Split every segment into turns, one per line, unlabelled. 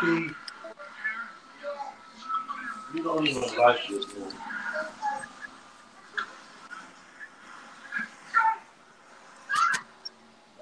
See, you don't even like this one.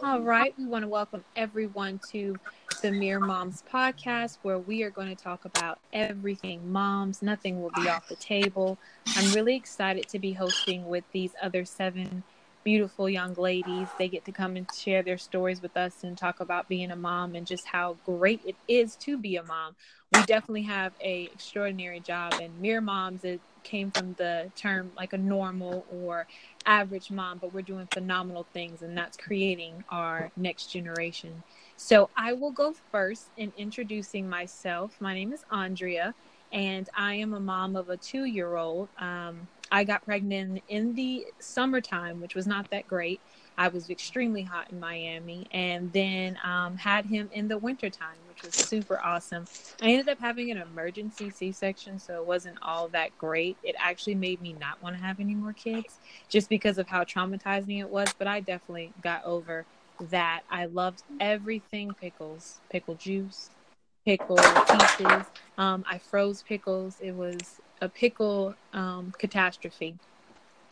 All right, we want to welcome everyone to the Mere Moms podcast, where we are going to talk about everything moms. Nothing will be off the table. I'm really excited to be hosting with these other seven beautiful young ladies. They get to come and share their stories with us and talk about being a mom and just how great it is to be a mom. We definitely have a extraordinary job, and Mere Moms it came from the term like a normal or average mom, but we're doing phenomenal things, and that's creating our next generation. So I will go first in introducing myself. My name is Andrea, and I am a mom of a two year old. Um, I got pregnant in the summertime, which was not that great. I was extremely hot in Miami, and then um, had him in the wintertime, which was super awesome. I ended up having an emergency C section, so it wasn't all that great. It actually made me not want to have any more kids just because of how traumatizing it was, but I definitely got over that. I loved everything pickles, pickle juice, pickle pieces. Um, I froze pickles. It was a pickle um, catastrophe.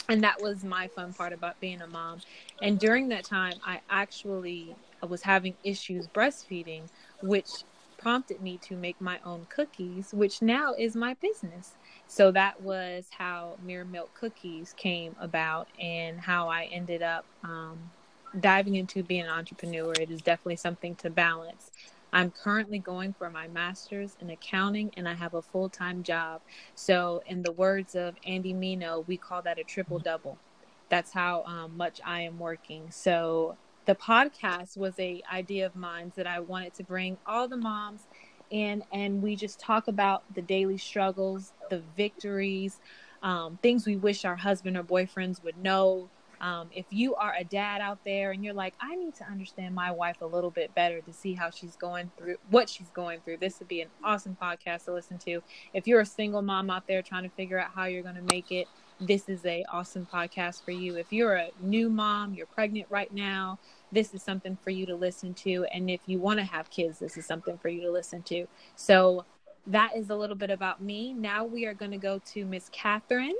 And that was my fun part about being a mom. And during that time i actually was having issues breastfeeding which prompted me to make my own cookies which now is my business. So that was how mere milk cookies came about and how i ended up um, diving into being an entrepreneur. It is definitely something to balance I'm currently going for my master's in accounting and I have a full time job. So, in the words of Andy Mineo, we call that a triple double. That's how um, much I am working. So, the podcast was a idea of mine that I wanted to bring all the moms in and we just talk about the daily struggles, the victories, um, things we wish our husband or boyfriends would know, um, if you are a dad out there and you're like, I need to understand my wife a little bit better to see how she's going through what she's going through, this would be an awesome podcast to listen to. If you're a single mom out there trying to figure out how you're going to make it, this is a awesome podcast for you. If you're a new mom, you're pregnant right now, this is something for you to listen to. And if you want to have kids, this is something for you to listen to. So that is a little bit about me. Now we are going to go to Miss Catherine.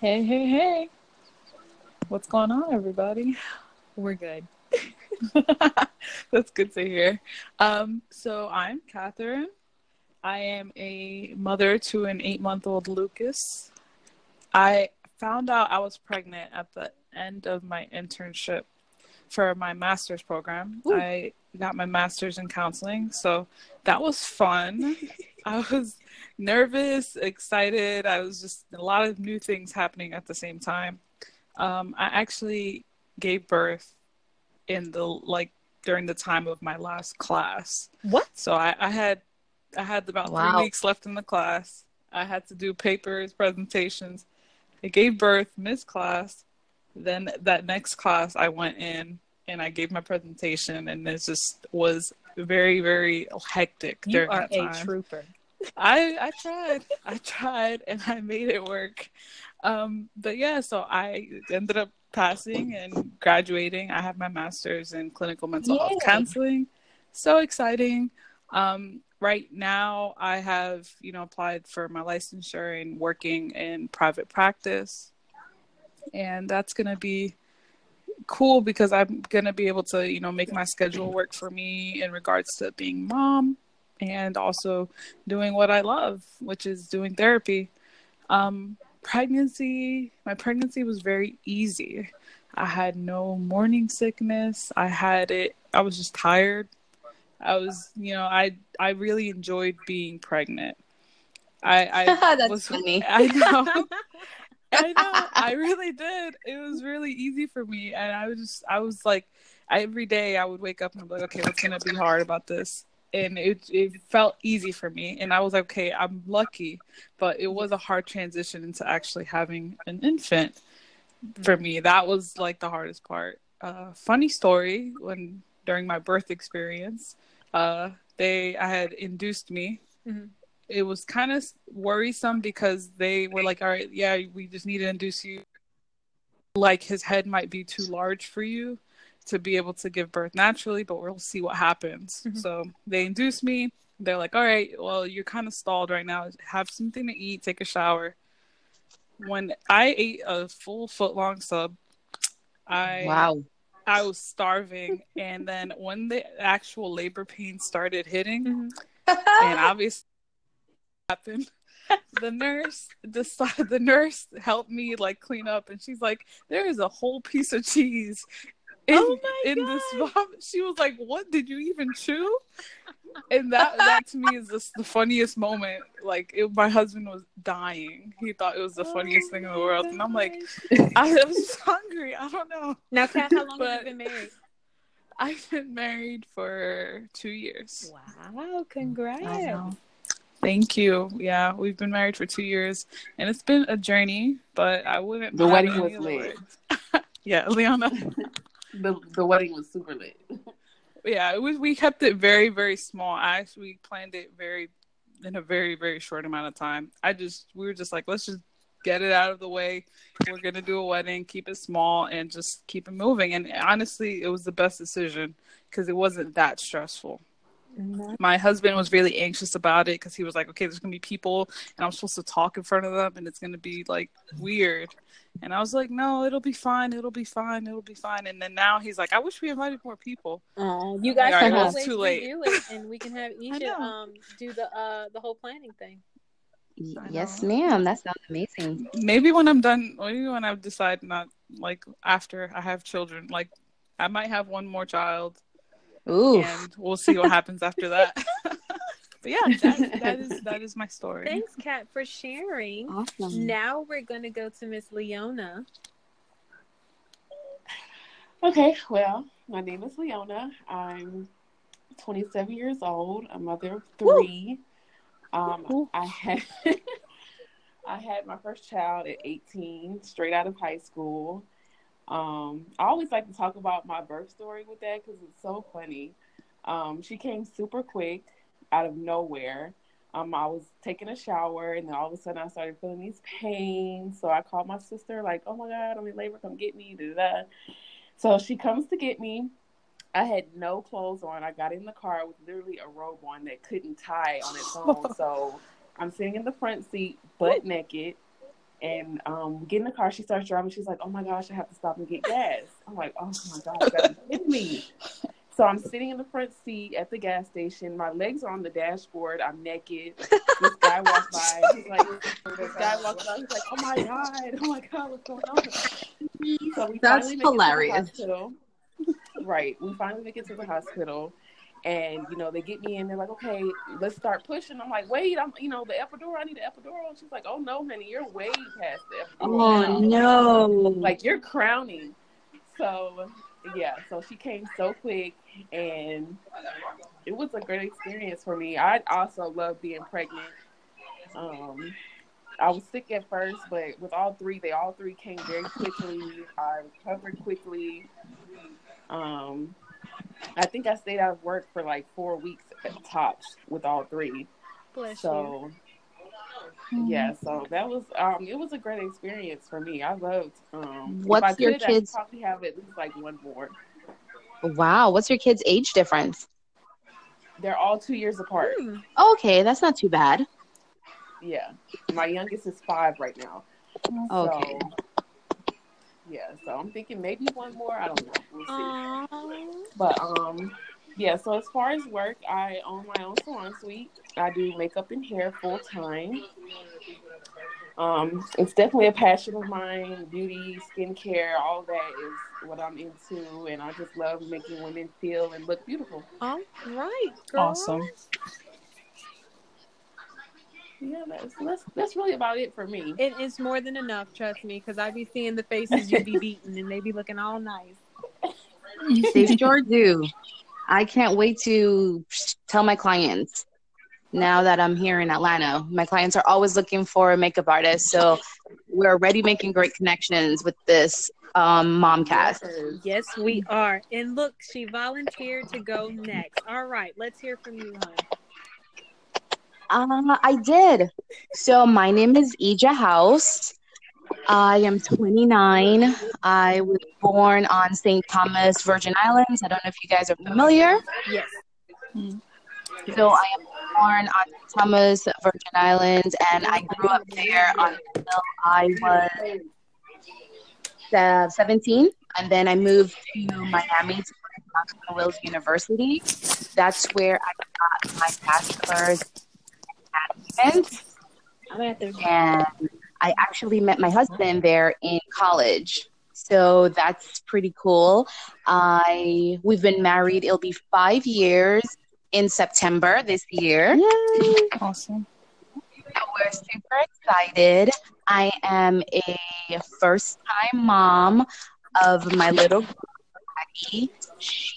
Hey, hey, hey. What's going on, everybody?
We're good.
That's good to hear. Um, so I'm Catherine. I am a mother to an eight month old Lucas. I found out I was pregnant at the end of my internship for my master's program. Ooh. I got my master's in counseling, so that was fun. I was nervous, excited. I was just a lot of new things happening at the same time. Um, I actually gave birth in the like during the time of my last class.
What?
So I, I had I had about wow. three weeks left in the class. I had to do papers, presentations. I gave birth, missed class. Then that next class, I went in and I gave my presentation, and it just was very, very hectic.
You are a trooper.
I I tried, I tried, and I made it work. Um, but yeah, so I ended up passing and graduating. I have my master's in clinical mental Yay. health counseling. So exciting. Um, right now, I have you know applied for my licensure and working in private practice, and that's gonna be cool because I'm gonna be able to you know make my schedule work for me in regards to being mom and also doing what I love, which is doing therapy. Um, pregnancy, my pregnancy was very easy. I had no morning sickness. I had it. I was just tired. I was, you know, I I really enjoyed being pregnant. I I
That's
was
funny.
I know. I know. I really did. It was really easy for me, and I was just I was like every day I would wake up and be like, okay, what's gonna be hard about this? And it it felt easy for me. And i was like okay i'm lucky. But it was a hard transition into actually having an infant for me. That was like the hardest part. Uh, funny story when during my birth experience uh, they i had induced me. Mm-hmm. it was kind of worrisome because they were like all right yeah we just need to induce you. Like his head might be too large for you to be able to give birth naturally, but we'll see what happens. Mm-hmm. So they induce me. they're like, "All right, well, you're kind of stalled right now. Have something to eat, take a shower." When I ate a full foot long sub, I
Wow.
I was starving, and then when the actual labor pain started hitting,
Mhm.
and obviously happened, the nurse decided the nurse helped me like clean up, and she's like, "There is a whole piece of cheese." In,
Oh my
in this
God.
vomit. She was like, "What did you even chew?" And that that to me is just the funniest moment. Like it, my husband was dying. He thought it was the oh funniest thing in the world, and I'm like, I was just hungry. I don't know.
now, Kat, how long have you been married?
I've been married for two years.
Wow, mm. congrats.
Wow.
Thank you. Yeah, we've been married for two years, and it's been a journey. But I wouldn't.
The wedding was
other
lit.
yeah, Leona.
The the wedding was super lit.
Yeah, it was. We kept it very, very small. I actually planned it very in a very, very short amount of time. I just we were just like, let's just get it out of the way. We're gonna do a wedding, keep it small, and just keep it moving. And honestly, it was the best decision because it wasn't that stressful. My husband was really anxious about it because he was like, okay, there's gonna be people and I'm supposed to talk in front of them and it's gonna be like weird. And I was like, no, it'll be fine, it'll be fine, it'll be fine. And then now he's like, I wish we invited more people.
Oh, you guys
All
can
right, well,
always
too late.
do it, and we can have Isha
know.
um do the uh the whole planning thing.
Yes, ma'am. That sounds amazing.
Maybe when I'm done, maybe when I decide not like after I have children, like I might have one more child
Ooh.
and we'll see what happens after that. but yeah, that, that is that is my story.
Thanks, Kat, for sharing.
Awesome.
Now we're gonna go to Miss Leona.
Okay, well, my name is Leona. I'm 27 years old, a mother of three. Um, I had I had my first child at 18, straight out of high school. Um, I always like to talk about my birth story with that because it's so funny. Um, she came super quick out of nowhere. Um, I was taking a shower and then all of a sudden I started feeling these pains. So I called my sister, like, oh my God, I'm in labor, come get me. Da, da, da. So she comes to get me. I had no clothes on. I got in the car with literally a robe on that couldn't tie on its own. so I'm sitting in the front seat, butt naked. And um, get in the car. She starts driving. She's like, "Oh my gosh, I have to stop and get gas." I'm like, "Oh my gosh, kidding me!" So I'm sitting in the front seat at the gas station. My legs are on the dashboard. I'm naked. This guy walks by. He's like, "This guy walks by. He's like, oh my god, oh my god, what's going on?" So we
That's hilarious.
It to the hospital. Right. We finally make it to the hospital. And you know they get me in. They're like, "Okay, let's start pushing." I'm like, "Wait, I'm you know the epidural. I need the epidural." And she's like, "Oh no, honey, you're way past the epidural."
Oh
now."
no.
like you're crowning. So yeah, so she came so quick and it was a great experience for me. I also love being pregnant. Um I was sick at first, but with all three, they all three came very quickly. I recovered quickly. Um I think I stayed out of work for like four weeks at tops with all three.
Bless you.
So yeah, so that was um it was a great experience for me. I loved um if
What's
I
your
could, I
kids-
probably have at least like one more.
Wow. What's your kids' age difference?
They're all two years apart.
Hmm.
Okay, that's not too bad.
Yeah. My youngest is five right now.
Okay.
So yeah, so I'm thinking maybe one more. I don't know. We'll see.
Aw.
But um yeah, so as far as work, I own my own salon suite. I do makeup and hair full time. Um, it's definitely a passion of mine. Beauty, skincare, all that is what I'm into, and I just love making women feel and look beautiful.
All right, girl.
Awesome.
Yeah, that's that's that's really about it for me.
It is more than enough, trust me, because I be seeing the faces you be beating, and they be looking all nice.
They sure do. I can't wait to tell my clients now that I'm here in Atlanta. My clients are always looking for a makeup artist, so we're already making great connections with this um, momcast.
Yes.
Yes, we are. And look, she volunteered to go next. All right, let's hear from you, hon.
Uh, I did. So my name is Ija House. I am 29. I was born on St. Thomas, Virgin Islands. I don't know if you guys are familiar.
Yes.
So I am born on St. Thomas, Virgin Islands, and I grew up there until I was uh, 17. And then I moved to Miami to Wales University. That's where I got my bachelor's in.
I'm at the
And I actually met my husband there in college. So that's pretty cool. I we've been married. It'll be five years in September this year.
Awesome.
We're super excited. I am a first time mom of my little girl, Patty. She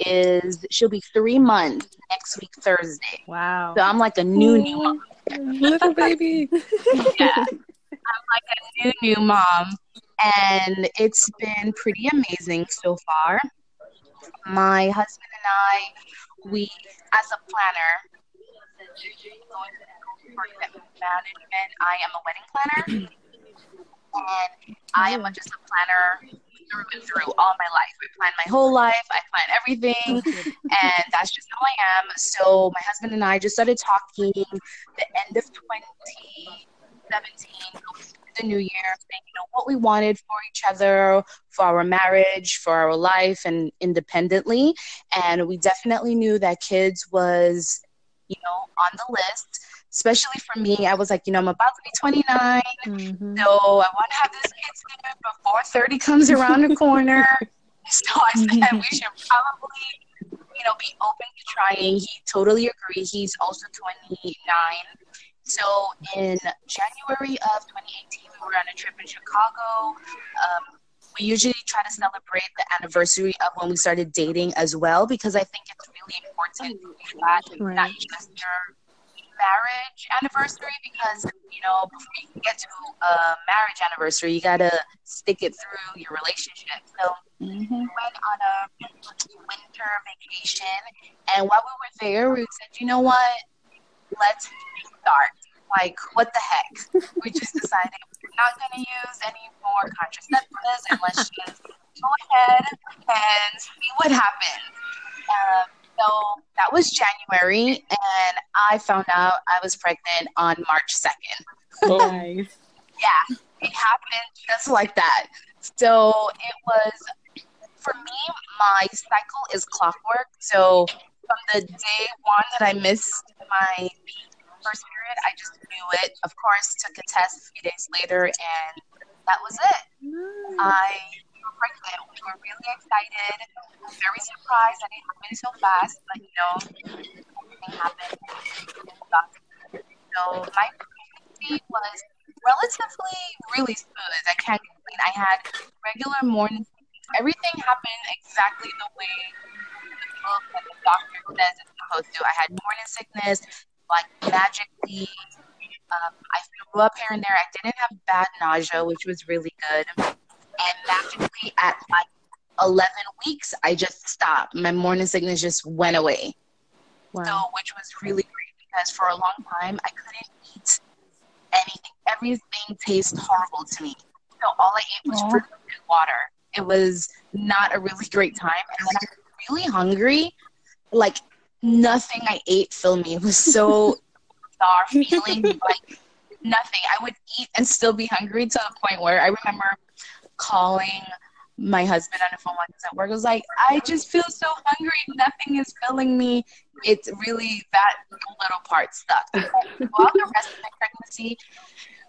is she'll be three months next week Thursday.
wow.
So I'm like a new new mom.
Little baby.
Yeah. I'm like a new new mom. And it's been pretty amazing so far. My husband and I, we as a planner, going to for event management, I am a wedding planner. And I am just a planner through and through all my life. I plan my whole life. I plan everything, and that's just how I am. So my husband and I just started talking the end of 2017, the new year, saying you know what we wanted for each other, for our marriage, for our life, and independently. And we definitely knew that kids was you know on the list. Especially for me, I was like, you know, I'm about to be 29.
Mhm.
So I want to have this kid soon before 30 comes around the corner. So I said we should probably, you know, be open to trying. He totally agreed. He's also 29. So in January of 2018, we were on a trip in Chicago. Um, we usually try to celebrate the anniversary of when we started dating as well, because I think it's really important that,
Right.
not just your marriage anniversary because you know before you can get to a marriage anniversary you gotta stick it through your relationship. So
hmm
we went on a winter vacation and while we were there we said you know what? Let's start like what the heck? We just decided we're not going to use any more contraceptives and let's just go ahead and see what happens. Um, so that was January, and I found out I was pregnant on March 2nd.
Nice.
Yeah, it happened just like that. So it was, for me, my cycle is clockwork. So from the day one that I missed my first period, I just knew it. Of course, took a test a few days later, and that was it. I was pregnant. We were really excited. Very surprised that it happened so fast, but you know, everything happened. So my pregnancy was relatively really smooth. I can't complain. I had regular morning. Everything happened exactly the way the the doctor says it's supposed to. I had morning sickness, like magically. Um, I threw up here and there. I didn't have bad nausea, which was really good. And magically, at like 11 weeks, I just stopped. My morning sickness just went away.
Wow.
So, which was really great because for a long time I couldn't eat anything. Everything tastes horrible to me. So all I ate was
Aw.
fruit and water. It was not a really great time. And then I was really hungry. Like nothing I ate filled me. It was so bizarre feeling. like nothing. I would eat and still be hungry to the point where I remember calling my husband on the phone once at work. I was like, I just feel so hungry. Nothing is filling me. It's really that little part stuck. While the rest of my pregnancy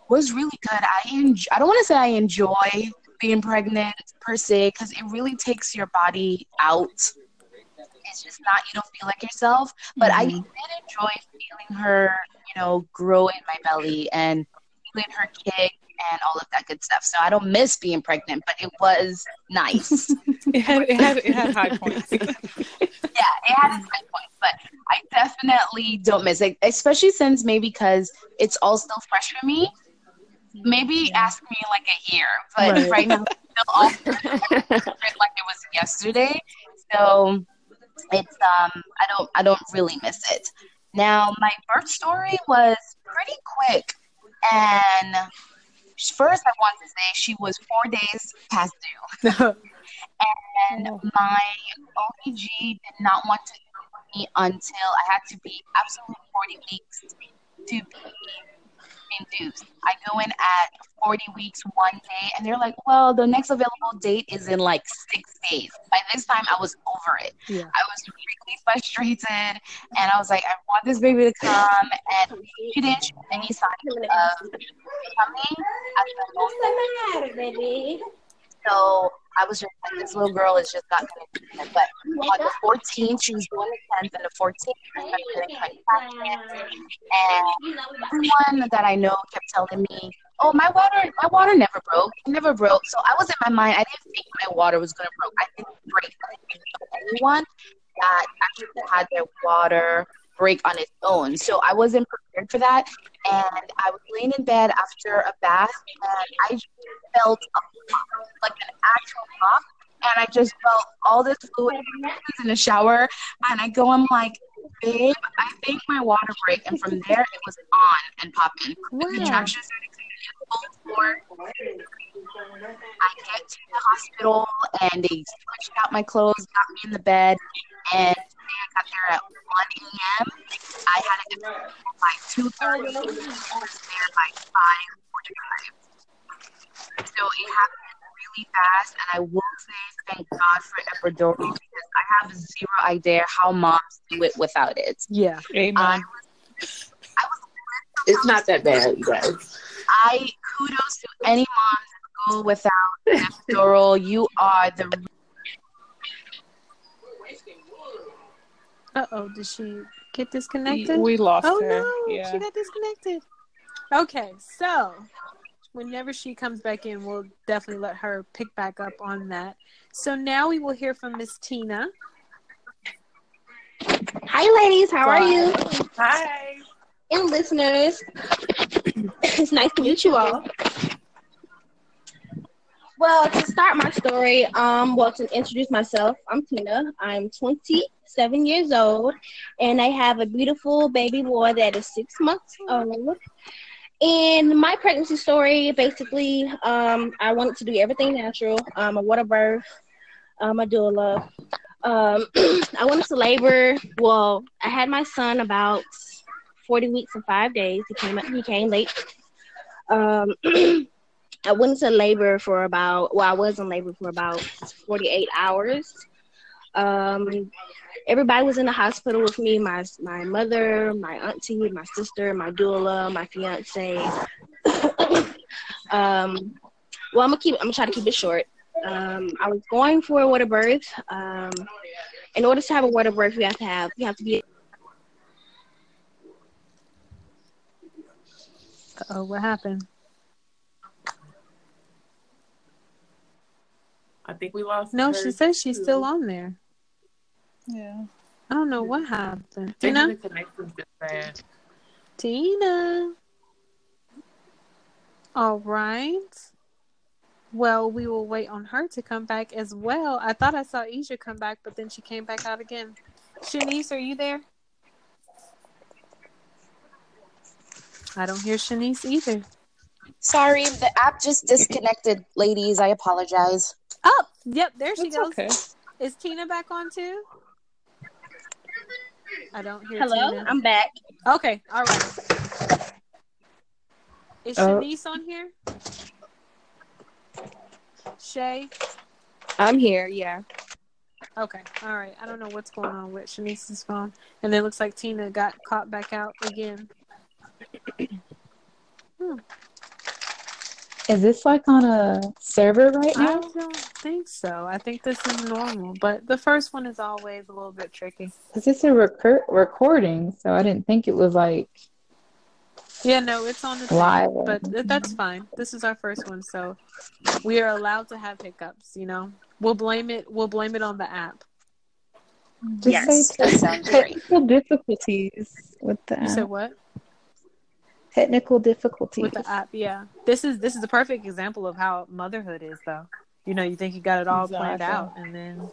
was really good. I enjoy, I don't want to say I enjoy being pregnant per se because it really takes your body out. It's just not you don't feel like yourself. But I mm-hmm. did enjoy feeling her, you know, grow in my belly and feeling her kick and all of that good stuff. So I don't miss being pregnant, but it was nice.
It had it had it had high points.
yeah, it had its high points, but I definitely don't miss it, especially since maybe because it's all still fresh for me. Maybe ask me in like a year, but
Right.
right, now it's still all fresh, like it was yesterday. So it's um, I don't I don't really miss it. Now my birth story was pretty quick, and first I want to say she was four days past due. and oh. my OBG did not want to do me until I had to be absolutely 40 weeks to be induced. I go in at 40 weeks one day, and they're like, well, the next available date is in like six days. By this time, I was over it.
Yeah.
I was really frustrated, and I was like, I want this baby to come, and she didn't show any signs of coming at the moment. So I was just like, this little girl is just not going to do it. But on the 14th, she was doing the 10th, and the 14th, I remember getting pregnant. And everyone that I know kept telling me, "Oh, my water, my water never broke. It never broke." So I was in my mind. I didn't think my water was gonna break. I didn't break. I didn't anyone that actually had their water break on its own. So I wasn't prepared for that. And I was laying in bed after a bath, and I felt like an actual pop. And I just felt all this fluid in the shower, and I go, I'm like, babe, I think my water break. And from there, it was on and popping. The contractions started coming in full. I get to the hospital, and they switched out my clothes, got me in the bed, and I got there at 1 a.m. I had there by 2.30. I was there by 5.45. So it happened really fast, and I will say thank God for epidural because I have zero idea how moms do it without it.
Yeah.
Amen.
I
It's not that bad, you guys.
I kudos to any moms that go without an epidural. You are the
Uh oh. Did she get disconnected?
we lost
oh
her.
no,
yeah.
she got disconnected. Okay, so whenever she comes back in, we'll definitely let her pick back up on that. So now we will hear from Miss Tina.
Hi, ladies. How are you?
Hi.
And listeners, it's nice to meet you all. Well, to start my story, um, well, to introduce myself, I'm Tina. I'm 27 years old, and I have a beautiful baby boy that is six months old. And my pregnancy story, basically, um, I wanted to do everything natural. Um, a water birth, a doula. Um, I went into labor. Well, I had my son about 40 weeks and five days. He came he came late. Um, I went into labor for about well, I was in labor for about 48 hours. Um, everybody was in the hospital with me. My my mother, my auntie, my sister, my doula, my fiance. um, well, I'm gonna keep. I'm gonna try to keep it short. Um, I was going for a water birth. Um, in order to have a water birth, you have to have you have to be
Oh, what happened?
I think we lost.
No,
her
she says she's
too.
still on there.
Yeah.
I don't know what happened.
Maybe
Tina?
the connection's been bad.
Tina. All right. Well, we will wait on her to come back as well. I thought I saw Isha come back, but then she came back out again. Shanice, are you there? I don't hear Shanice either.
sorry. The app just disconnected, ladies. I apologize.
Oh, yep, there she
That's
goes.
okay.
Is Tina back on too? I don't hear
Hello,
Tina.
I'm back.
Okay, all right. Is
Oh.
Shanice on here? Shay?
I'm here, yeah.
Okay, all right. I don't know what's going on with Shanice's phone. And then it looks like Tina got caught back out again.
Is this like on a server right
I
now?
don't think so. I think this is normal, but the first one is always a little bit tricky.
Cause it's a recur- recording? So I didn't think it was like
Yeah, no, it's on the thing,
live.
but th- that's fine. This is our first one, so we are allowed to have hiccups. You know, we'll blame it. We'll blame it on the app.
Just
Yes,
say
that sounds great.
technical difficulties with the
You said
app.
what
Technical difficulties.
with the app? Yeah, this is this is a perfect example of how motherhood is, though. You know, you think you got it all planned out, and then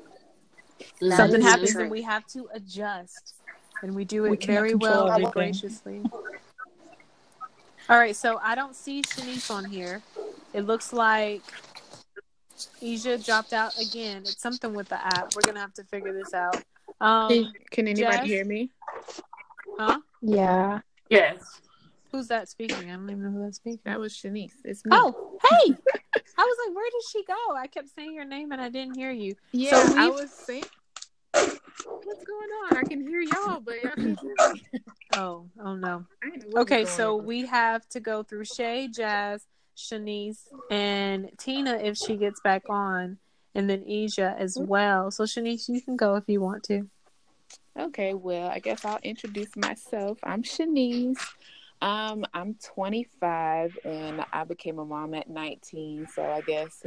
That
something happens,
true.
and we have to adjust, and we do it
We
very
control
well and graciously. All right, so I don't see Shanice on here. It looks like Asia dropped out again. It's something with the app. We're gonna have to figure this out. Um,
Can, can anybody
Jess?
hear me?
huh?
Yeah.
Yes.
Who's that speaking? I don't even know who that's speaking.
That was Shanice. It's me.
Oh, hey! I was like, where did she go? I kept saying your name and I didn't hear you.
yeah.
so
I
we've-
was saying, what's going on? I can hear y'all, but y'all can't hear me.
Oh, oh no.
I didn't know what
Okay, so
on.
we have to go through Shay, Jazz, Shanice, and Tina if she gets back on, and then Asia as mm-hmm. well. So Shanice, you can go if you want to.
Okay, well, I guess I'll introduce myself. I'm Shanice. Um, I'm 25 and I became a mom at 19. So I guess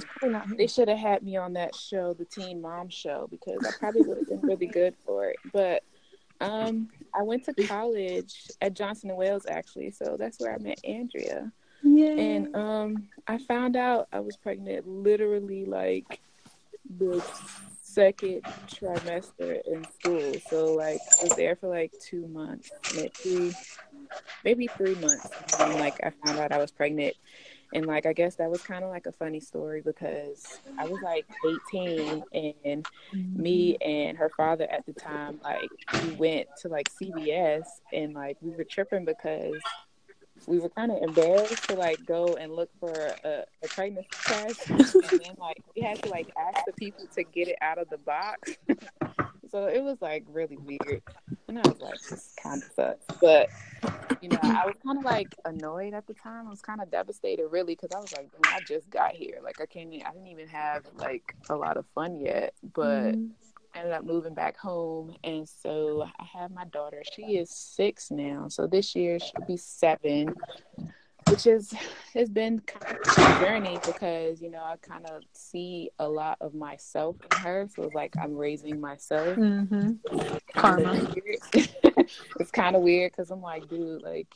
they should have had me on that show, the Teen Mom Show, because I probably would have been really good for it. But um, I went to college at Johnson and Wales actually, so that's where I met Andrea. And um, I found out I was pregnant literally like the second trimester in school. So like I was there for like two months, maybe maybe three months. And like I found out I was pregnant. And like I guess that was kind of like a funny story because I was like 18 and me mm-hmm. and her father at the time like we went to like CVS and like we were tripping because we were kind of embarrassed to like go and look for a, a pregnancy test and then like we had to like ask the people to get it out of the box so it was like really weird. And i was like this kind of sucks. But you know i was kind of like annoyed at the time. I was kind of devastated really because i was like i just got here. Like i can't I didn't even have like a lot of fun yet. But I ended up moving back home. And so i have my daughter. She is six now. So this year she'll be seven which is has been kind of a journey because you know i kind of see a lot of myself in her. So it's like i'm raising myself.
Mm-hmm. Karma.
it's kind of weird because i'm like dude like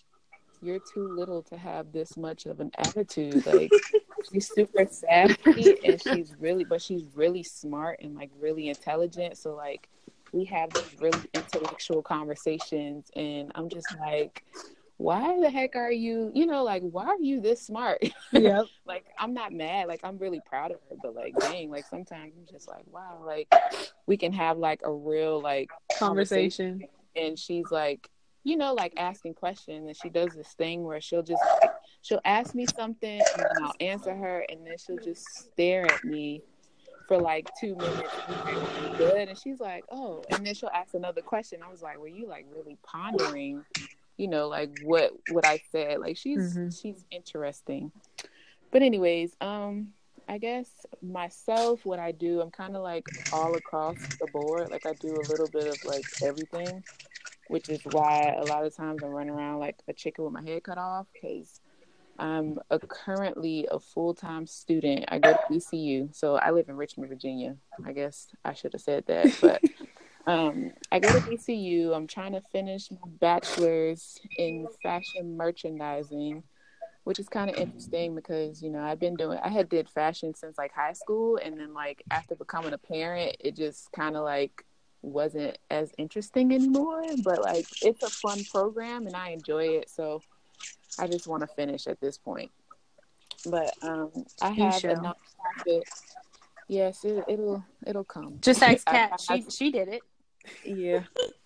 you're too little to have this much of an attitude. Like she's super savvy and she's really but she's really smart and like really intelligent. So like we have these really intellectual conversations and i'm just like why the heck are you you know like why are you this smart
Yep.
like i'm not mad like i'm really proud of her but like dang like sometimes i'm just like wow like we can have like a real like
Conversation.
and she's like you know like asking questions and she does this thing where she'll just she'll ask me something and then i'll answer her and then she'll just stare at me for like two minutes and be like, "You good and she's like oh and then she'll ask another question i was like were you like really pondering you know like what what i said like she's
Mhm.
she's interesting. But anyways um i guess myself what i do i'm kind of like all across the board like i do a little bit of like everything which is why a lot of times I'm running around like a chicken with my head cut off because i'm a, currently a full-time student. I go to VCU so i live in richmond virginia. I guess i should have said that but um, I go to VCU. I'm trying to finish my bachelor's in fashion merchandising, which is kind of interesting because you know I've been doing. I had did fashion since like high school, and then like after becoming a parent, it just kind of like wasn't as interesting anymore. But like it's a fun program, and I enjoy it. So I just want to finish at this point. But um, I
You
have a nonprofit. Yes, it, it'll it'll come.
Just ask
I-
Kat.
I-
She she did it.
Yeah.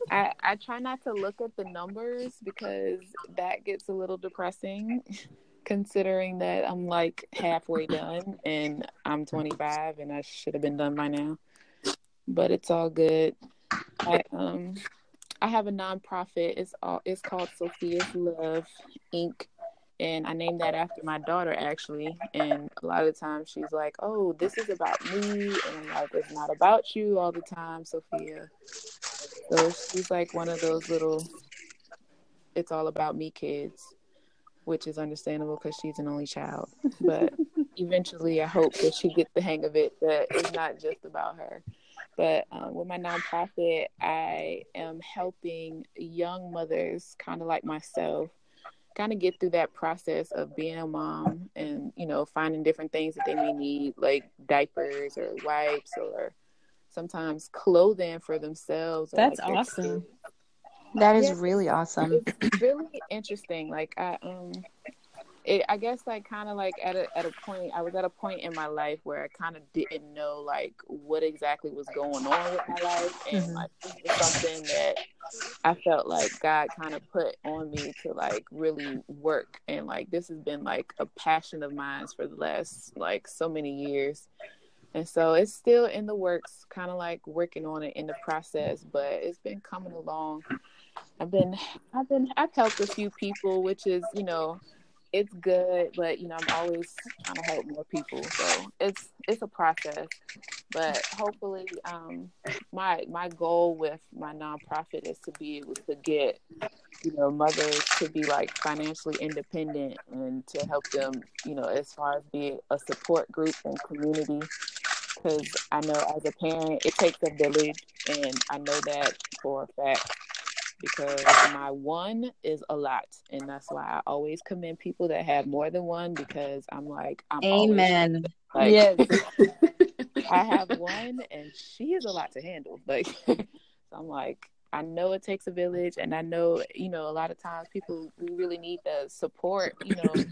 I I try not to look at the numbers because that gets a little depressing considering that I'm like halfway done and I'm 25 and I should have been done by now. But it's all good. I um I have a nonprofit. It's all it's called Sophia's Love Inc. And I named that after my daughter actually. And a lot of times she's like, Oh, this is about me and I'm like, it's not about you all the time, Sophia. So she's like one of those little it's all about me kids, which is understandable because she's an only child. But eventually I hope that she gets the hang of it that it's not just about her. But um, with my nonprofit, I am helping young mothers, kind of like myself, kind of get through that process of being a mom and, you know, finding different things that they may need, like diapers or wipes or sometimes clothing for themselves.
That's
like, their
awesome.
That is
Yeah.
really awesome.
it's really interesting. Like I um it, I guess like kind of like at a at a point I was at a point in my life where I kind of didn't know like what exactly was going on with my life and
Mhm.
like something that I felt like God kind of put on me to like really work and like this has been like a passion of mine for the last like so many years and so it's still in the works kind of like working on it in the process but it's been coming along I've been I've been I've helped a few people which is you know it's good, but you know, I'm always trying to help more people. So it's it's a process. But hopefully, um, my my goal with my nonprofit is to be able to get, you know, mothers to be like financially independent and to help them, you know, as far as be a support group and community. Because I know as a parent, it takes a village, and I know that for a fact because my one is a lot and that's why i always commend people that have more than one because i'm like i'm
Amen.
always, like
Yes.
i have one and she is a lot to handle like so i'm like i know it takes a village and i know you know a lot of times people we really need the support you know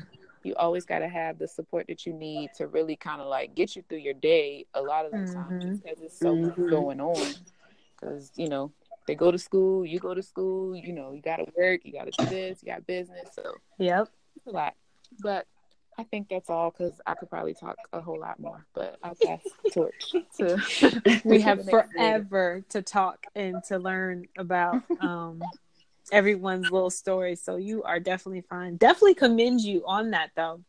you always got to have the support that you need to really kind of like get you through your day a lot of the times
Mhm.
because it's so much
Mhm.
going on because you know they go to school you go to school you know you got to work you got to do this you got business so
Yep.
a lot but i think that's all because i could probably talk a whole lot more but i'll pass the torch to
We have forever to talk and to learn about um, everyone's little story. So you are definitely fine. Definitely commend you on that though,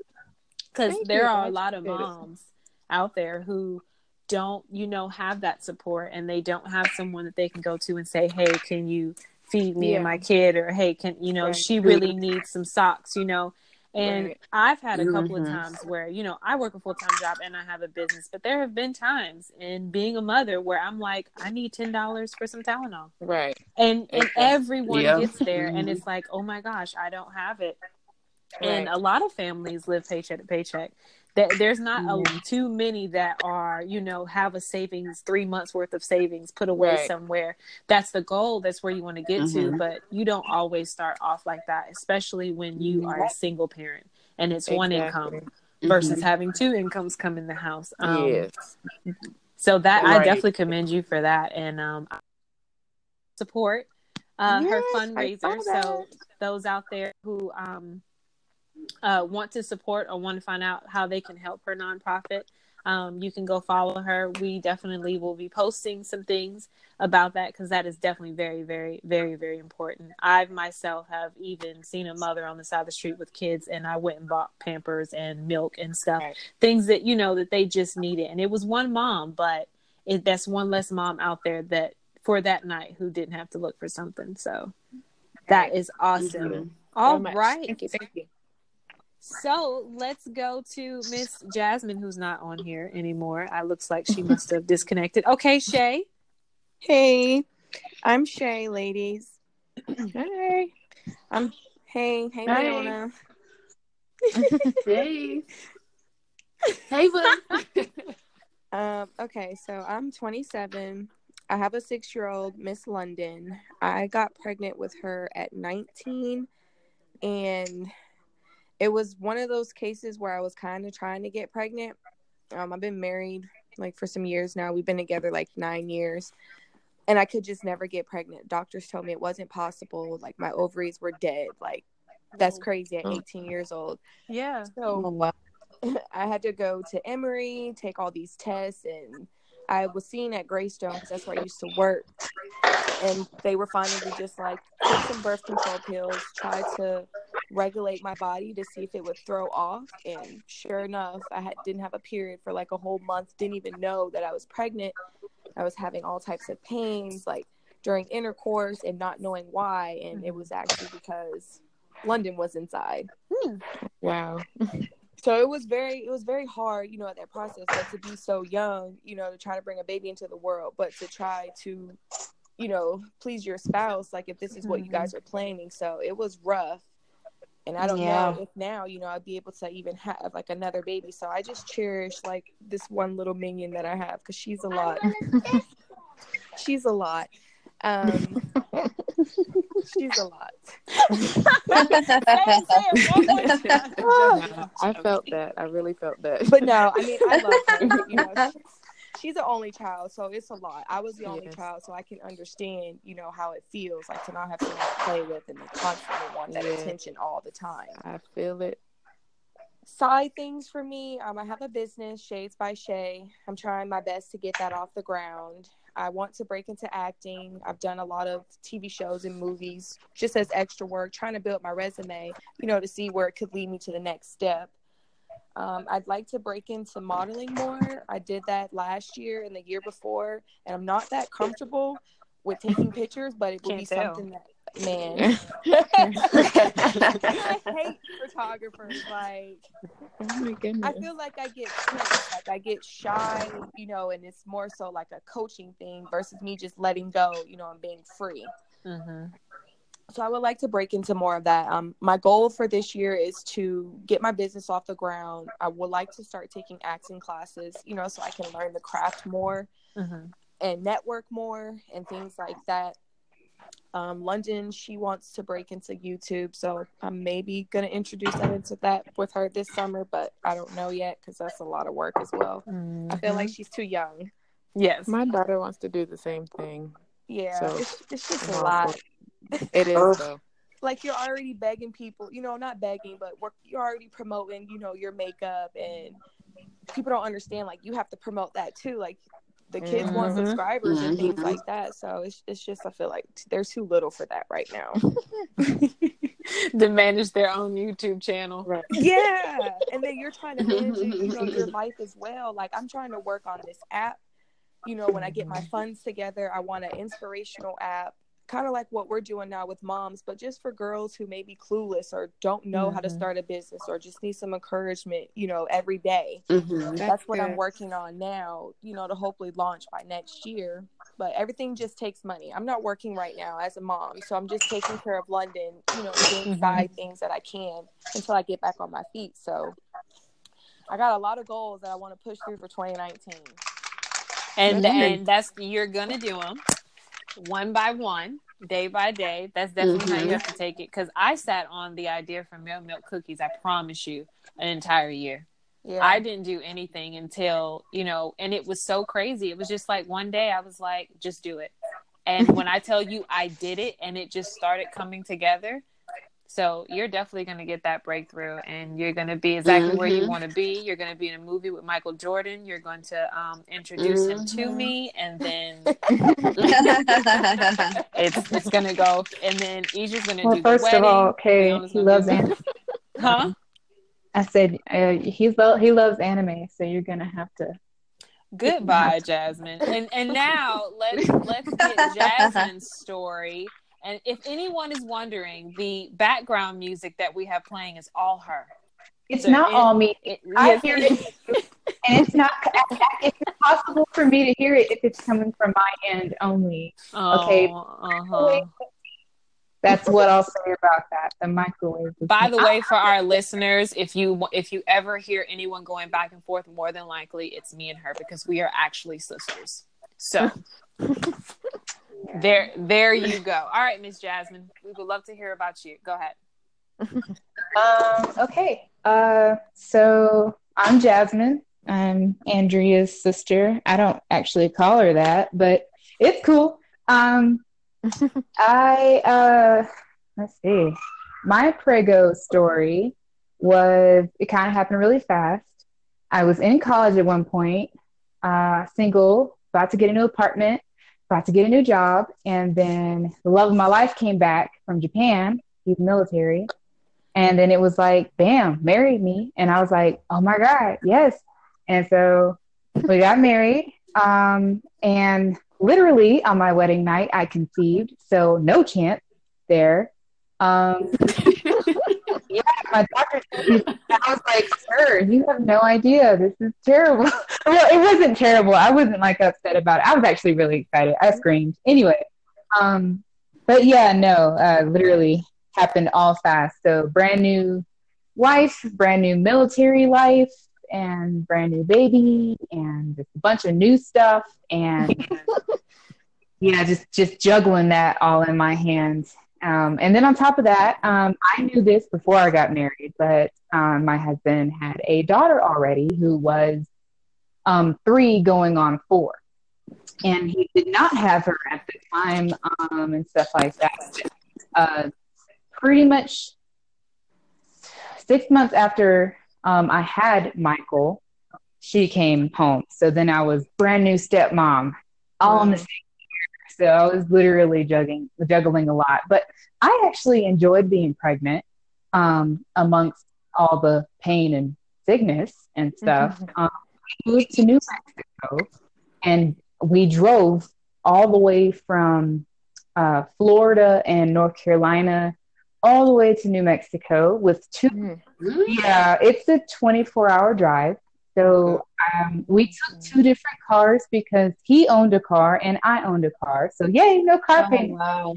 because there
you.
are a lot of moms out there who don't, you know, have that support and they don't have someone that they can go to and say, "Hey, can you feed me and my kid?" or "Hey, can you know
Right.
she really needs some socks?" You know. And
Right.
I've had a couple of
Mhm.
times where, you know, I work a full time job and I have a business, but there have been times in being a mother where I'm like, I need ten dollars for some Tylenol,
right
and and
Exactly.
everyone
Yeah.
gets there, and
Mhm.
it's like, oh my gosh, I don't have it. And a lot of families live paycheck to paycheck. That there's not a, too many that are, you know, have a savings three months worth of savings put away
Right.
somewhere. That's the goal. That's where you want to get to.
Mhm.
But you don't always start off like that, especially when you are a single parent and it's one income versus
Mhm.
having two incomes come in the house. Um,
yes
So that I definitely commend you for that and um, support uh, her
Yes, I
fundraiser. So those out there who um, uh, want to support or want to find out how they can help her nonprofit, um, you can go follow her. We definitely will be posting some things about that because that is definitely very, very, very, very important. I myself have even seen a mother on the side of the street with kids, and I went and bought Pampers and milk and stuff,
Right.
things that you know that they just needed. And it was one mom, but it, that's one less mom out there that for that night who didn't have to look for something. So that is Right. awesome.
Mhm.
All
so
right.
thank you thank you
So let's go to Miss Jasmine, who's not on here anymore. I looks like she must have disconnected. Okay, Shay.
Hey, I'm Shay, ladies.
hey
I'm hey, hey,
Hey.
Leona.
Hey. Hey, bud.
Um, okay, so I'm 27. I have a six year old, Miss London. I got pregnant with her at 19, and it was one of those cases where I was kind of trying to get pregnant. Um, I've been married like for some years now. We've been together like nine years, and I could just never get pregnant. Doctors told me it wasn't possible. Like my ovaries were dead. Like that's crazy at 18 years old.
Yeah.
So
Oh.
I had to go to Emory, take all these tests, and I was seen at Greystone because that's where I used to work. And they were finally just like take some birth control pills, try to regulate my body to see if it would throw off. And sure enough, I had, didn't have a period for like a whole month. Didn't even know that I was pregnant. I was having all types of pains, like during intercourse, and not knowing why. And it mm-hmm. was actually because London was inside hmm.
wow
so it was very it was very hard you know at that process but to be so young you know to try to bring a baby into the world but to try to you know please your spouse like if this is what you mm-hmm. guys are planning so it was rough and i don't
Yeah.
know if now you know i'd be able to even have like another baby so i just cherish like this one little minion that i have because she's a lot she's a lot um She's a lot.
I felt that. I really felt that.
But no, I mean, I love her. You know, she's, the only child, so it's a lot. I was the only
Yes.
child, so I can understand, you know, how it feels like to not have someone to play with and constantly want that
Yeah.
attention all the time.
I feel it.
Side things for me, um, I have a business, Shades by Shay. I'm trying my best to get that off the ground. I want to break into acting. I've done a lot of TV shows and movies just as extra work, trying to build my resume, you know, to see where it could lead me to the next step. Um, I'd like to break into modeling more. I did that last year and the year before, and I'm not that comfortable with taking pictures, but it would be
tell.
something that, man. I hate photographers. Like,
Oh my goodness.
I feel like I get like I get shy, you know, and it's more so like a coaching thing versus me just letting go, you know, and being free.
Mm-hmm.
So I would like to break into more of that. Um, my goal for this year is to get my business off the ground. I would like to start taking acting classes, you know, so I can learn the craft more
Mm-hmm.
and network more and things like that. Um, London, she wants to break into YouTube, so I'm maybe gonna introduce that into that with her this summer, but I don't know yet because that's a lot of work as well. I feel like she's too young.
yes.
My daughter wants to do the same thing.
Yeah,
So,
it's, it's just a
all
lot.
It is though.
Like you're already begging people, you know, not begging, but work, you're already promoting, you know, your makeup, and people don't understand. Like you have to promote that too. Like the kids want
Mhm.
subscribers and things like that. So it's it's just I feel like they're too little for that right now.
to manage their own YouTube channel.
Right.
yeah and then you're trying to manage you know your life as well like i'm trying to work on this app you know when i get my funds together i want an inspirational app kind of like what we're doing now with moms but just for girls who may be clueless or don't know how to
Mhm.
start a business or just need some encouragement you know every day
Mhm.
that's what i'm working on now you know to hopefully launch by next year but everything just takes money i'm not working right now as a mom so i'm just taking care of london you know doing
Mhm.
side things that i can until i get back on my feet so i got a lot of goals that i want to push through for 2019
And and that's you're gonna do them one by one, day by day. That's definitely how you mm-hmm. have to take it. Because I sat on the idea for milk milk cookies. I promise you, an entire year.
yeah
I didn't do anything until you know, and it was so crazy. It was just like one day I was like, just do it. And when I tell you I did it, and it just started coming together. So you're definitely going to get that breakthrough, and you're going to be exactly where you
Mhm.
want to be. You're going to be in a movie with Michael Jordan. You're going to um, introduce him to
Mhm.
me, and then it's it's going to go. And then Isha's going to
Well,
do
first
the wedding.
of all, okay, he loves anime.
huh?
I said uh, he's lo- he loves anime, so you're gonna have to.
Goodbye, Jasmine. And and now let's let's get Jasmine's story. And if anyone is wondering, the background music that we have playing is all her.
It's
So
not
it-
all me.
It,
I
yes,
hear it, and it's not. It's impossible for me to hear it if it's coming from my end only. Okay.
uh-huh.
That's what I'll say about that. The microwave.
By the way, for our listeners, if you if you ever hear anyone going back and forth, more than likely it's me and her because we are actually sisters. So there there you go. All right, Miss Jasmine, we would love to hear about you. Go ahead.
Um, okay. Uh, so I'm Jasmine. I'm Andrea's sister. I don't actually call her that, but it's cool. Um, I uh, let's see. My Prego story was it kind of happened really fast. I was in college at one point, uh, single, about to get a new apartment, about to get a new job, and then the love of my life came back from Japan. He's military. And then it was like, bam, married me. And I was like, oh my God, yes. And so we got married. Um, and literally on my wedding night, I conceived. So no chance there. Um, my doctor, I was like, sir, you have no idea. This is terrible. well, it wasn't terrible. I wasn't like upset about it. I was actually really excited. I screamed. Anyway, um, but yeah, no, uh, literally happened all fast. So brand new wife, brand new military life, and brand new baby, and just a bunch of new stuff. And yeah, just just juggling that all in my hands. Um, and then on top of that, um, I knew this before I got married, but um, my husband had a daughter already who was um, three going on four. And he did not have her at the time um, and stuff like that. Uh, pretty much six months after um, I had Michael, she came home. So then I was brand new stepmom, all in the same. So I was literally juggling, juggling a lot. But I actually enjoyed being pregnant um, amongst all the pain and sickness and stuff. Um, we moved to New Mexico and we drove all the way from uh, Florida and North Carolina all the way to New Mexico with two. Yeah, it's a 24 hour drive. So um, we took two different cars because he owned a car and I owned a car. So yay, no car
Oh,
payment.
wow.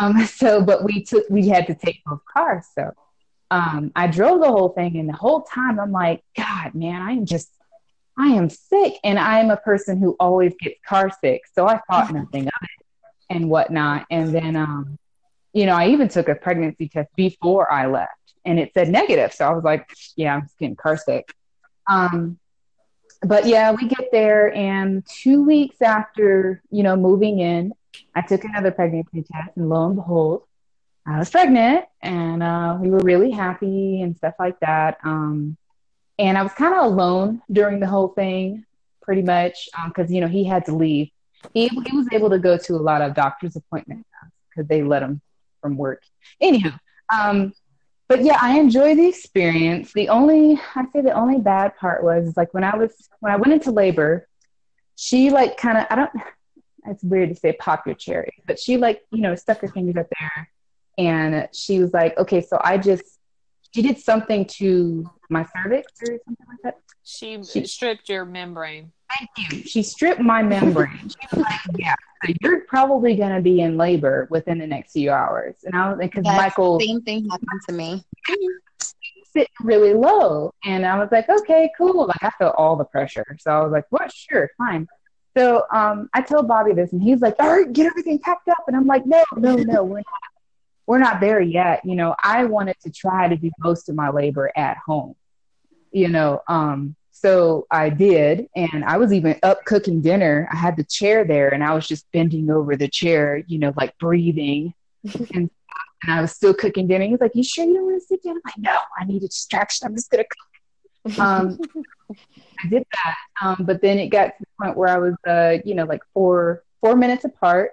Um, so, but we took, we had to take both cars. So, um, I drove the whole thing and the whole time I'm like, God, man, I am just, I am sick. And I am a person who always gets car sick. So I thought nothing of it and whatnot. And then, um, you know, I even took a pregnancy test before I left and it said negative. So I was like, yeah, I'm just getting car sick. Um, but yeah, we get there, and two weeks after, you know, moving in, I took another pregnancy test, and lo and behold, I was pregnant, and uh, we were really happy and stuff like that. Um, and I was kind of alone during the whole thing, pretty much, because you know he had to leave. He he was able to go to a lot of doctor's appointments because they let him from work. Anyhow, um, but yeah, I enjoy the experience. The only I'd say the only bad part was like when I was when I went into labor, she like kind of I don't. It's weird to say pop your cherry, but she like you know stuck her fingers up there, and she was like, okay, so I just she did something to my cervix or something like that.
She,
She-
stripped your membrane.
Thank you. She stripped my membrane. She was like, yeah, so you're probably going to be in labor within the next few hours. And I was like, because
That
Michael
same thing happened to me.
sitting really low. And I was like, okay, cool. Like I felt all the pressure. So I was like, what? Sure, fine. So um, I told Bobby this, and he's like, all right, get everything packed up. And I'm like, no, no, no, we're not, we're not there yet. You know, I wanted to try to do most of my labor at home. You know, um, so I did, and I was even up cooking dinner. I had the chair there, and I was just bending over the chair, you know, like breathing, and and I was still cooking dinner. He's like, "You sure you don't want to sit down?" I'm like, "No, I need a distraction. I'm just gonna cook." Um, I did that, um, but then it got to the point where I was, uh, you know, like four four minutes apart.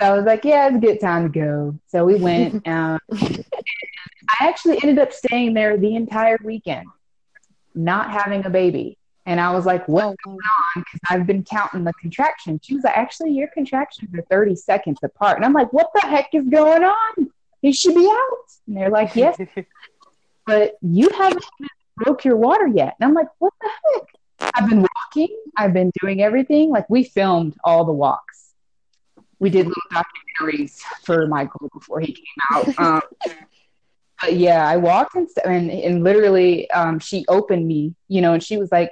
So I was like, "Yeah, it's a good time to go." So we went. Um, I actually ended up staying there the entire weekend, not having a baby. And I was like, what's going on? Because I've been counting the contractions. She was like, actually, your contractions are 30 seconds apart. And I'm like, what the heck is going on? You should be out. And they're like, yes, but you haven't even broke your water yet. And I'm like, what the heck? I've been walking. I've been doing everything. Like we filmed all the walks. We did little documentaries for Michael before he came out. Um, but yeah, I walked and, and, and literally um, she opened me, you know, and she was like,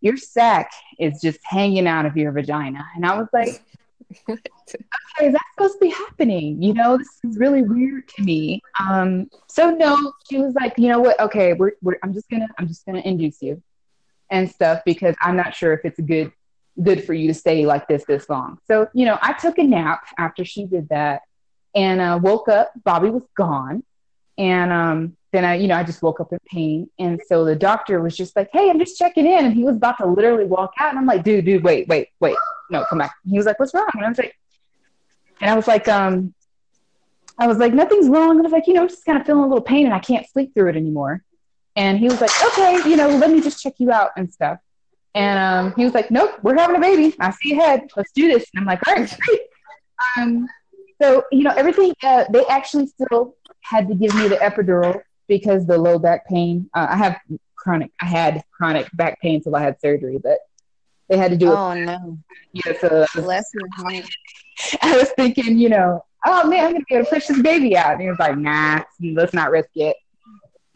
your sack is just hanging out of your vagina. And I was like, okay, is that supposed to be happening? You know, this is really weird to me. Um, so no, she was like, you know what? Okay, we're, we're, I'm just gonna, I'm just gonna induce you and stuff because I'm not sure if it's good, good for you to stay like this this long. So you know, I took a nap after she did that, and uh, woke up. Bobby was gone, and um, then I, you know, I just woke up in pain, and so the doctor was just like, "Hey, I'm just checking in," and he was about to literally walk out, and I'm like, "Dude, dude, wait, wait, wait, no, come back." He was like, "What's wrong?" And I was like, and I was like, um, I was like, nothing's wrong. And I was like, you know, I'm just kind of feeling a little pain and I can't sleep through it anymore. And he was like, okay, you know, let me just check you out and stuff. And um, he was like, nope, we're having a baby. I see ahead. Let's do this. And I'm like, all right, great. Um, so, you know, everything, uh, they actually still had to give me the epidural because the low back pain. Uh, I have chronic, I had chronic back pain until I had surgery, but they had to do it.
Oh no.
Yeah, so
Bless your.
I was thinking, you know, oh man, I'm gonna be able to push this baby out. And he was like, nah, let's not risk it.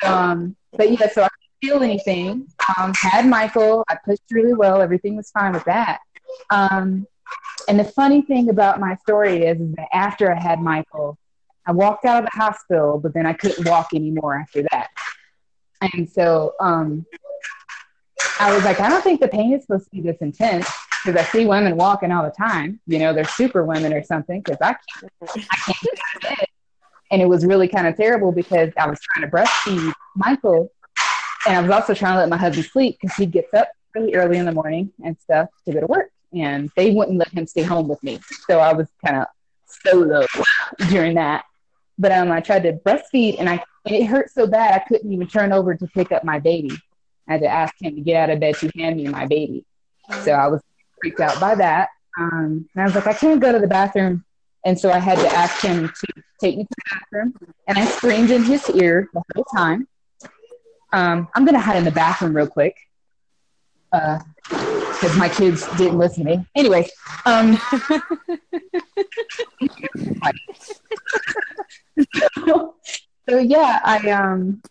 Um, but yeah, so I couldn't feel anything. Um, had Michael, I pushed really well, everything was fine with that. Um, and the funny thing about my story is, is that after I had Michael, I walked out of the hospital, but then I couldn't walk anymore after that. And so um, I was like, I don't think the pain is supposed to be this intense because I see women walking all the time. You know, they're super women or something because I can't, I can't get out of bed. And it was really kind of terrible because I was trying to breastfeed Michael. And I was also trying to let my husband sleep because he gets up really early in the morning and stuff to go to work. And they wouldn't let him stay home with me. So I was kind of solo during that. But um, I tried to breastfeed and I and it hurt so bad I couldn't even turn over to pick up my baby. I had to ask him to get out of bed to hand me my baby. So I was freaked out by that. Um, and I was like, I can't go to the bathroom. And so I had to ask him to take me to the bathroom. And I screamed in his ear the whole time. Um, I'm going to hide in the bathroom real quick because my kids didn't listen to me. Anyway, um, so, so yeah, I um,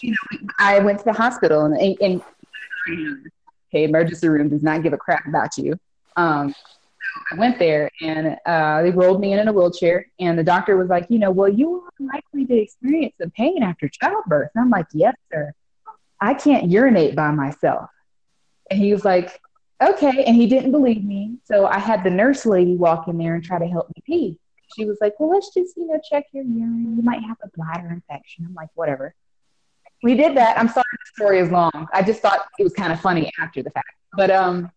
you know, I went to the hospital and and okay, emergency room does not give a crap about you. Um, I went there and uh, they rolled me in in a wheelchair, and the doctor was like, you know, well, you are likely to experience some pain after childbirth. And I'm like, yes, sir. I can't urinate by myself. And he was like, okay. And he didn't believe me. So I had the nurse lady walk in there and try to help me pee. She was like, well, let's just, you know, check your urine. You might have a bladder infection. I'm like, whatever. We did that. I'm sorry the story is long. I just thought it was kind of funny after the fact. But um,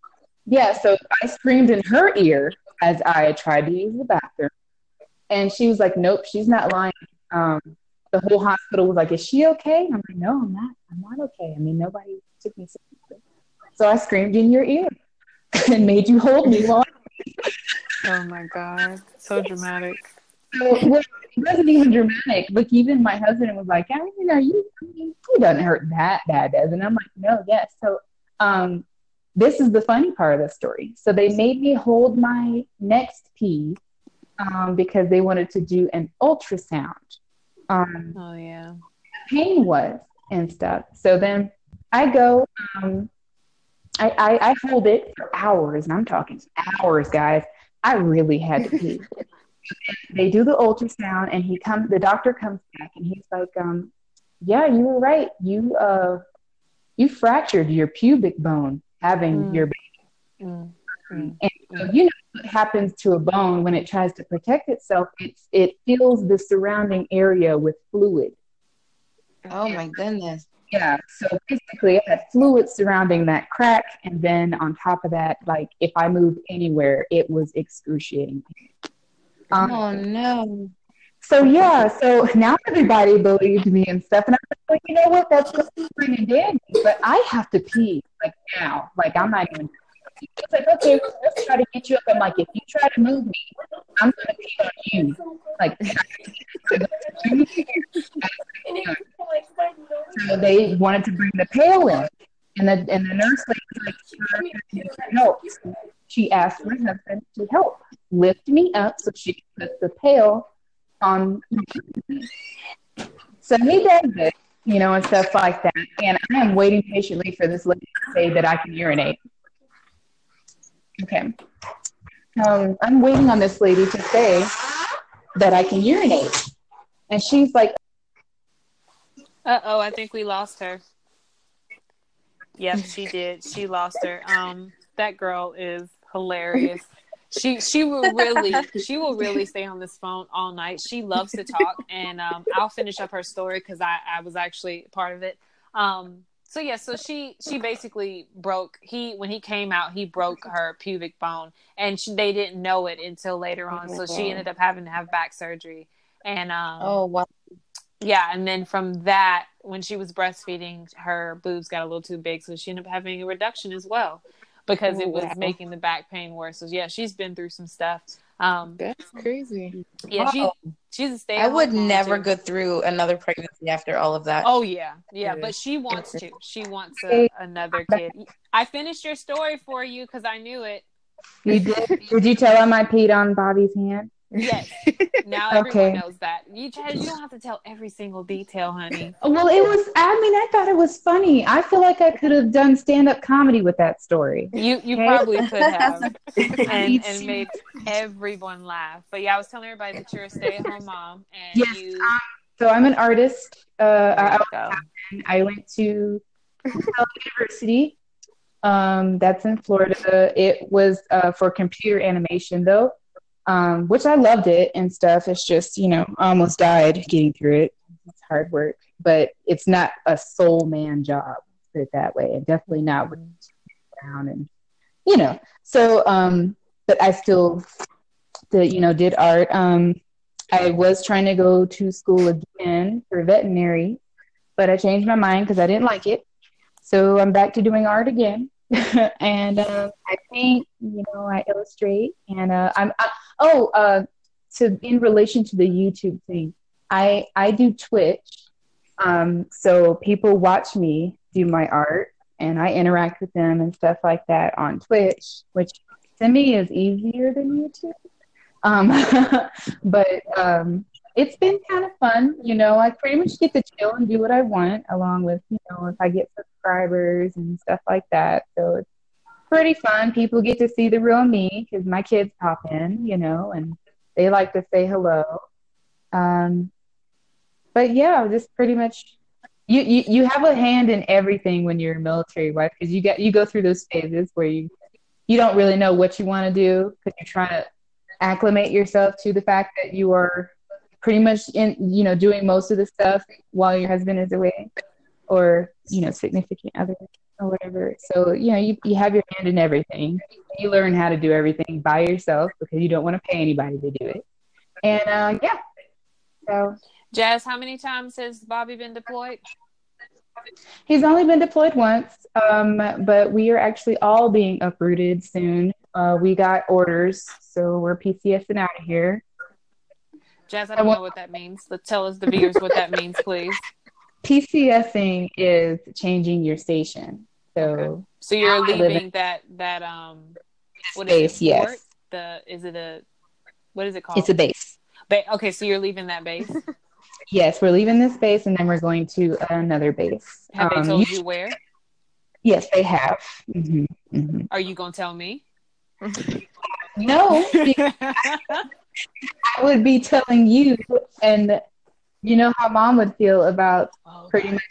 yeah, so I screamed in her ear as I tried to use the bathroom. And she was like, nope, she's not lying. Um, the whole hospital was like, is she okay? I'm like, no, I'm not. I'm not okay. I mean, nobody took me seriously. So I screamed in your ear and made you hold me while
Oh my god, so dramatic.
So well, it wasn't even dramatic. Like even my husband was like, I mean, are you? I mean, he doesn't hurt that bad, does? it?" And I'm like, no, yes. So um, this is the funny part of the story. So they made me hold my next pee um, because they wanted to do an ultrasound. Um,
Oh yeah.
pain was and stuff. So then I go, um, I, I, I hold it for hours, and I'm talking hours, guys. I really had to pee. they do the ultrasound, and he comes. The doctor comes back, and he's like, um, "Yeah, you were right. You uh, you fractured your pubic bone having
Mm.
your baby."
Mm. Mm.
And so you know what happens to a bone when it tries to protect itself? It's it fills the surrounding area with fluid.
Oh my goodness.
Yeah, so basically, I had fluid surrounding that crack, and then on top of that, like if I moved anywhere, it was excruciating. Um,
Oh no.
so yeah, so now everybody believed me and stuff, and I was like, you know what? That's good fine and dandy, but I have to pee like now. Like I'm not even. It's like okay, let's try to get you up. I'm like, if you try to move me, I'm gonna pee on you. Like, so they wanted to bring the pail in, and the and the nurse lady like, "Sure, help. She asked my husband to help lift me up so she could put the pail on. So he does it, you know, and stuff like that. And I am waiting patiently for this lady to say that I can urinate. Okay. Um, I'm waiting on this lady to say that I can urinate. And she's like,
Uh oh, I think we lost her. Yep, she did. She lost her. Um, that girl is hilarious. She she will really she will really stay on this phone all night. She loves to talk, and um, I'll finish up her story because I I was actually part of it. Um, so yeah, so she she basically broke he when he came out he broke her pubic bone, and she, they didn't know it until later on. So she ended up having to have back surgery, and um,
Oh wow.
Yeah, and then from that, when she was breastfeeding, her boobs got a little too big, so she ended up having a reduction as well because it was
wow.
making the back pain worse. So yeah, she's been through some stuff. Um,
That's crazy.
yeah, she she's a stay.
I would never go through another pregnancy after all of that.
Oh yeah, yeah,
Yeah.
but she wants to. She wants a, another kid. I finished your story for you because I knew it.
you did, did you tell him I peed on Bobby's hand?
Yes. Now everyone
Okay.
knows that. You, you don't have to tell every single detail, honey.
Well, it was. I mean, I thought it was funny. I feel like I could have done stand-up comedy with that story.
You you
Okay.
probably could have and and made everyone laugh. But yeah, I was telling everybody that you're a stay-at-home mom and
Yes,
you.
um, So I'm an artist. Uh, I,
you.
I went to University. Um, that's in Florida. It was uh, for computer animation, though, um, which I loved it and stuff. It's just, you know, almost died getting through it. It's hard work, but it's not a soul man job, put it that way, and definitely not with down and, you know. So, um, but I still, the you know, did art. Um, I was trying to go to school again for veterinary, but I changed my mind because I didn't like it. So I'm back to doing art again. and uh, I paint, you know, I illustrate, and uh, I'm I, oh, uh, to in relation to the YouTube thing, I I do Twitch, um, so people watch me do my art, and I interact with them and stuff like that on Twitch, which to me is easier than YouTube. Um, but um, it's been kind of fun. You know, I pretty much get to chill and do what I want, along with, you know, if I get subscribers and stuff like that. So it's pretty fun. People get to see the real me because my kids pop in, you know, and they like to say hello. Um, but yeah, just pretty much. You, you, you have a hand in everything when you're a military wife because you get you go through those phases where you you don't really know what you want to do because you're trying to acclimate yourself to the fact that you are pretty much in you know doing most of the stuff while your husband is away or you know significant other or whatever so you know you, you have your hand in everything you learn how to do everything by yourself because you don't want to pay anybody to do it and uh yeah so
Jazz, how many times has Bobby been deployed?
he's only been deployed once um but we are actually all being uprooted soon uh we got orders so we're pcsing out of here
Jazz, I don't know what that means. Let's tell us the viewers what that means, please.
PCSing is changing your station. So
So you're leaving that that um what is it?
yes.
The is it a what is it called?
It's a base.
Ba- okay, so you're leaving that base.
Yes, we're leaving this base and then we're going to another base.
Have
Um,
they told
you-
you where?
Yes, they have. hmm hmm
Are you gonna tell me?
No, I would be telling you, and you know how mom would feel about pretty much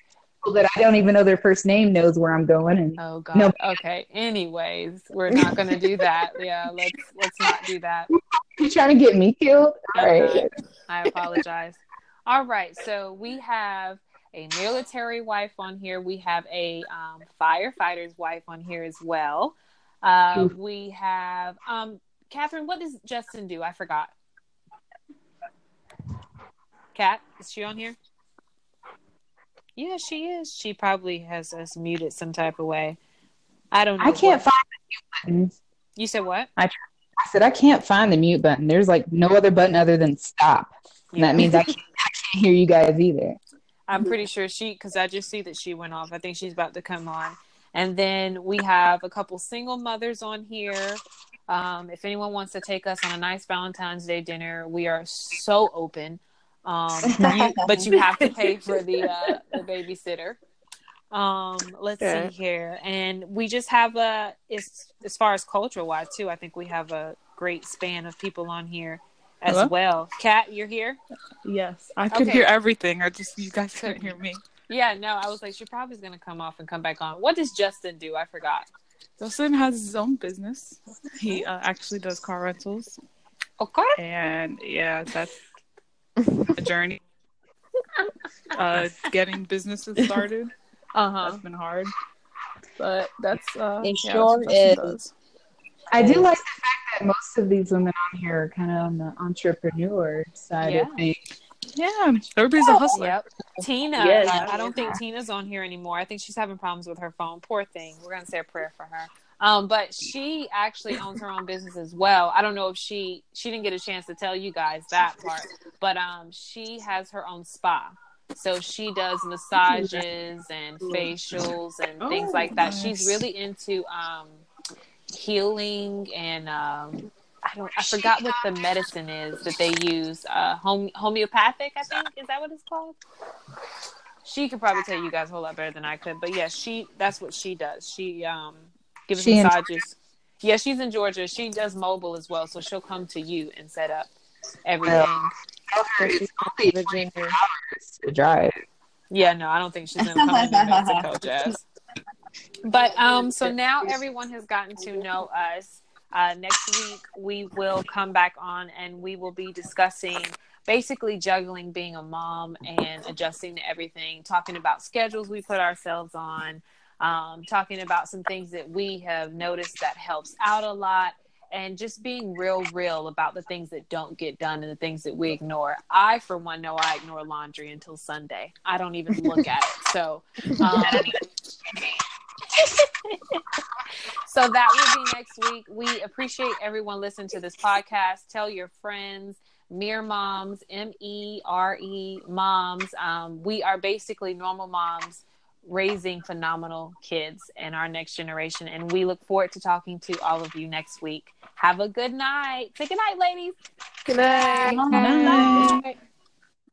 people that I don't even know their first name knows where I'm going. And
Oh God.
no,
Okay. Anyways, we're not gonna do that. Yeah, let's let's not do that.
you trying to get me killed? All
I'm
right.
not. I apologize. All right, so we have a military wife on here. We have a um, firefighter's wife on here as well. Uh, we have um, Catherine. What does Justin do? I forgot. Kat, is she on here? Yeah, she is. She probably has us muted some type of way. I don't know.
I can't
what-
find the mute button.
You said what?
I, I said I can't find the mute button. There's like no other button other than stop. And that means I can't, I can't hear you guys either.
I'm pretty sure she, because I just see that she went off. I think she's about to come on. And then we have a couple single mothers on here. Um, if anyone wants to take us on a nice Valentine's Day dinner, we are so open. Um, you, but you have to pay for the uh, the babysitter. Um, let's see here, and we just have a. As as far as cultural wise too, I think we have a great span of people on here as
Hello?
well. Kat, you're here.
Yes, I could
Okay.
hear everything. I just you guys couldn't hear me.
Yeah, no, I was like, she probably is gonna come off and come back on. What does Justin do? I forgot.
Justin has his own business. He uh, actually does car rentals,
Okay.
and yeah, that's a journey. Uh, getting businesses started
Uh huh.
has been hard, but that's uh,
It
yeah,
sure
that's
is.
I do like the fact that most of these women on here are kind of on the entrepreneur side
Yeah.
of things.
Yeah, everybody's a hustler.
Yep. Tina.
Yes.
I don't think Tina's on here anymore. I think she's having problems with her phone. Poor thing. We're gonna say a prayer for her. Um, but she actually owns her own business as well. I don't know if she she didn't get a chance to tell you guys that part, but um, she has her own spa. So she does massages and facials and things
Oh,
like that. She's really into um, healing and um, I don't I forgot what the medicine is that they use. Uh, home, homeopathic, I think is that what it's called. She could probably tell you guys a whole lot better than I could, but yeah, she that's what she does. She um gives
She in-
massages. yeah, she's in Georgia. She does mobile as well, so she'll come to you and set up everything.
It's only
Virginia.
hours to drive.
Yeah, no, I don't think she's gonna come to New Mexico, Jazz. But um, so now everyone has gotten to know us. Uh, next week we will come back on and we will be discussing basically juggling being a mom and adjusting to everything, talking about schedules we put ourselves on, um, talking about some things that we have noticed that helps out a lot, and just being real, real about the things that don't get done and the things that we ignore. I, for one, know I ignore laundry until Sunday. I don't even look at it. So, um, so that will be next week. We appreciate everyone listening to this podcast. Tell your friends. Mere moms, M E R E moms. Um, we are basically normal moms raising phenomenal kids in our next generation. And we look forward to talking to all of you next week. Have a good night. Say good night, ladies.
Good night.
Bye.